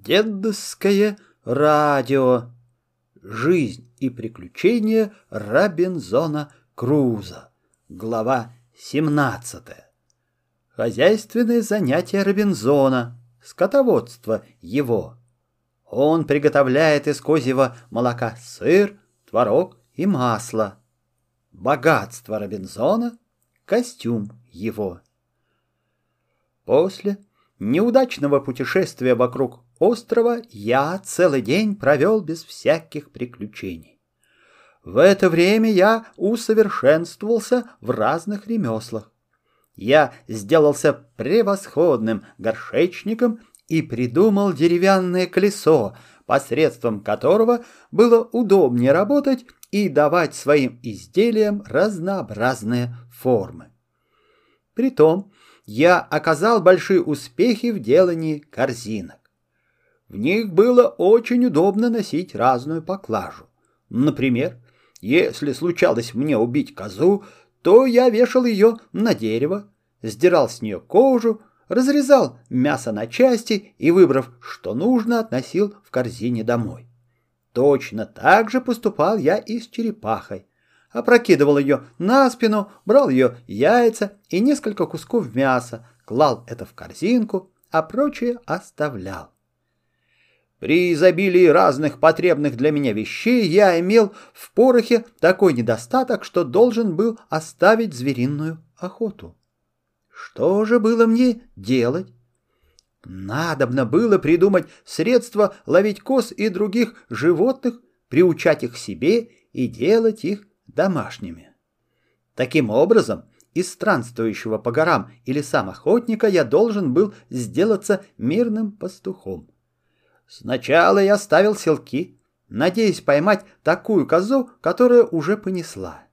Дедовское радио. Жизнь и приключения Робинзона Круза. Глава 17. Хозяйственные занятия Робинзона. Скотоводство его. Он приготовляет из козьего молока сыр, творог и масло. Богатство Робинзона. Костюм его. После неудачного путешествия вокруг острова я целый день провел без всяких приключений. В это время я усовершенствовался в разных ремеслах. Я сделался превосходным горшечником и придумал деревянное колесо, посредством которого было удобнее работать и давать своим изделиям разнообразные формы. Притом, я оказал большие успехи в делании корзинок. В них было очень удобно носить разную поклажу. Например, если случалось мне убить козу, то я вешал ее на дерево, сдирал с нее кожу, разрезал мясо на части и, выбрав, что нужно, относил в корзине домой. Точно так же поступал я и с черепахой опрокидывал ее на спину, брал ее яйца и несколько кусков мяса, клал это в корзинку, а прочее оставлял. При изобилии разных потребных для меня вещей я имел в порохе такой недостаток, что должен был оставить звериную охоту. Что же было мне делать? Надобно было придумать средства ловить коз и других животных, приучать их себе и делать их домашними. Таким образом, из странствующего по горам и лесам охотника я должен был сделаться мирным пастухом. Сначала я ставил селки, надеясь поймать такую козу, которая уже понесла.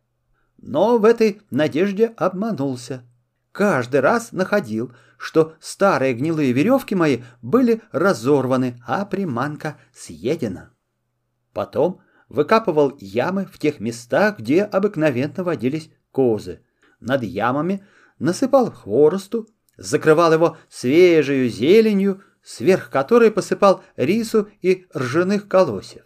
Но в этой надежде обманулся. Каждый раз находил, что старые гнилые веревки мои были разорваны, а приманка съедена. Потом выкапывал ямы в тех местах, где обыкновенно водились козы. Над ямами насыпал хворосту, закрывал его свежей зеленью, сверх которой посыпал рису и ржаных колосьев.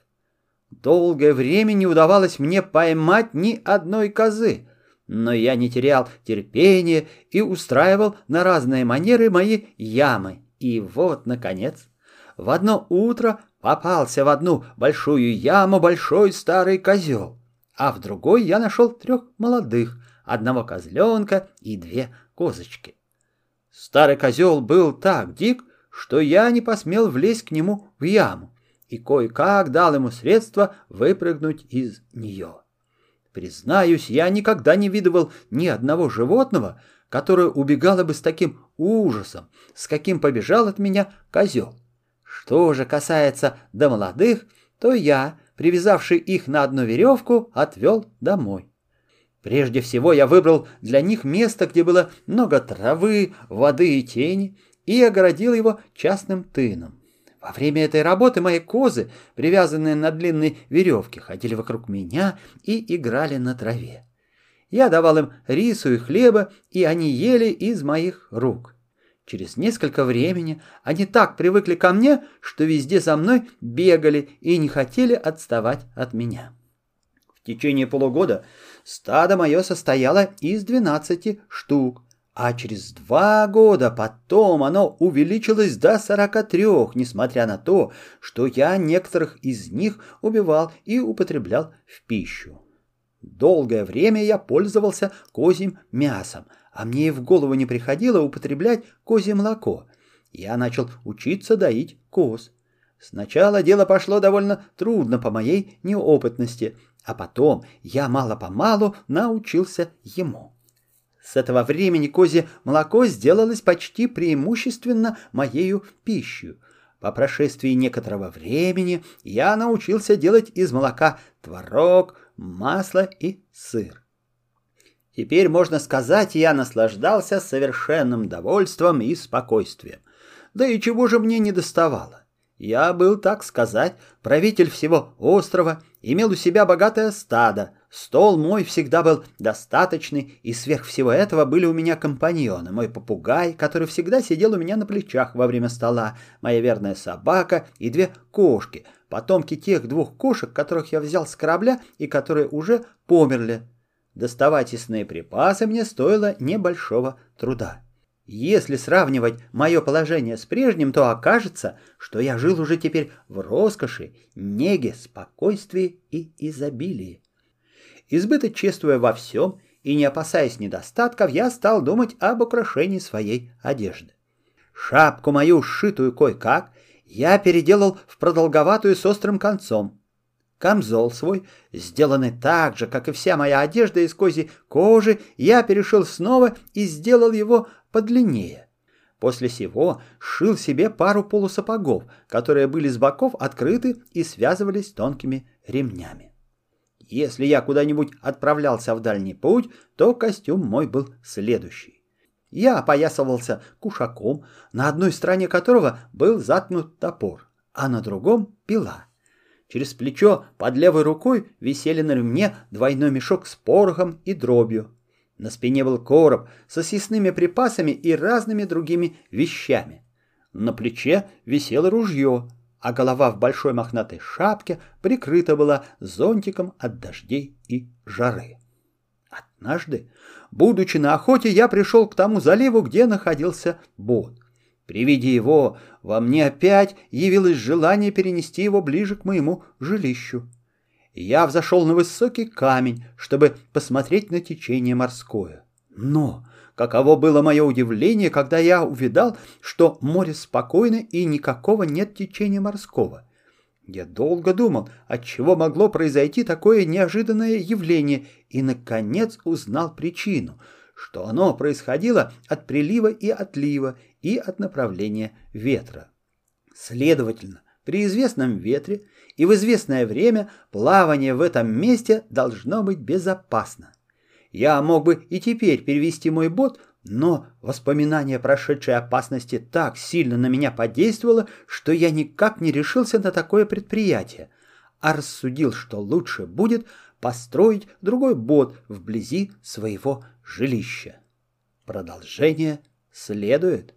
Долгое время не удавалось мне поймать ни одной козы, но я не терял терпения и устраивал на разные манеры мои ямы. И вот, наконец, в одно утро попался в одну большую яму большой старый козел, а в другой я нашел трех молодых, одного козленка и две козочки. Старый козел был так дик, что я не посмел влезть к нему в яму и кое-как дал ему средства выпрыгнуть из нее. Признаюсь, я никогда не видывал ни одного животного, которое убегало бы с таким ужасом, с каким побежал от меня козел. Что же касается до молодых, то я, привязавший их на одну веревку, отвел домой. Прежде всего я выбрал для них место, где было много травы, воды и тени, и огородил его частным тыном. Во время этой работы мои козы, привязанные на длинной веревке, ходили вокруг меня и играли на траве. Я давал им рису и хлеба, и они ели из моих рук. Через несколько времени они так привыкли ко мне, что везде за мной бегали и не хотели отставать от меня. В течение полугода стадо мое состояло из 12 штук, а через два года потом оно увеличилось до 43, несмотря на то, что я некоторых из них убивал и употреблял в пищу. Долгое время я пользовался козьим мясом – а мне и в голову не приходило употреблять козье молоко. Я начал учиться доить коз. Сначала дело пошло довольно трудно по моей неопытности, а потом я мало-помалу научился ему. С этого времени козье молоко сделалось почти преимущественно моею пищей. По прошествии некоторого времени я научился делать из молока творог, масло и сыр. Теперь, можно сказать, я наслаждался совершенным довольством и спокойствием. Да и чего же мне не доставало? Я был, так сказать, правитель всего острова, имел у себя богатое стадо, Стол мой всегда был достаточный, и сверх всего этого были у меня компаньоны. Мой попугай, который всегда сидел у меня на плечах во время стола, моя верная собака и две кошки, потомки тех двух кошек, которых я взял с корабля и которые уже померли. Доставать ясные припасы мне стоило небольшого труда. Если сравнивать мое положение с прежним, то окажется, что я жил уже теперь в роскоши, неге, спокойствии и изобилии. Избыточествуя во всем и не опасаясь недостатков, я стал думать об украшении своей одежды. Шапку мою, сшитую кое-как, я переделал в продолговатую с острым концом. Камзол свой, сделанный так же, как и вся моя одежда из козьей кожи, я перешил снова и сделал его подлиннее. После сего шил себе пару полусапогов, которые были с боков открыты и связывались тонкими ремнями. Если я куда-нибудь отправлялся в дальний путь, то костюм мой был следующий. Я опоясывался кушаком, на одной стороне которого был заткнут топор, а на другом — пила. Через плечо под левой рукой висели на ремне двойной мешок с порохом и дробью. На спине был короб со съестными припасами и разными другими вещами. На плече висело ружье — а голова в большой мохнатой шапке прикрыта была зонтиком от дождей и жары. Однажды, будучи на охоте, я пришел к тому заливу, где находился бот. При виде его во мне опять явилось желание перенести его ближе к моему жилищу. Я взошел на высокий камень, чтобы посмотреть на течение морское. Но Каково было мое удивление, когда я увидал, что море спокойно и никакого нет течения морского. Я долго думал, от чего могло произойти такое неожиданное явление, и, наконец, узнал причину, что оно происходило от прилива и отлива и от направления ветра. Следовательно, при известном ветре и в известное время плавание в этом месте должно быть безопасно. Я мог бы и теперь перевести мой бот, но воспоминание прошедшей опасности так сильно на меня подействовало, что я никак не решился на такое предприятие, а рассудил, что лучше будет построить другой бот вблизи своего жилища. Продолжение следует.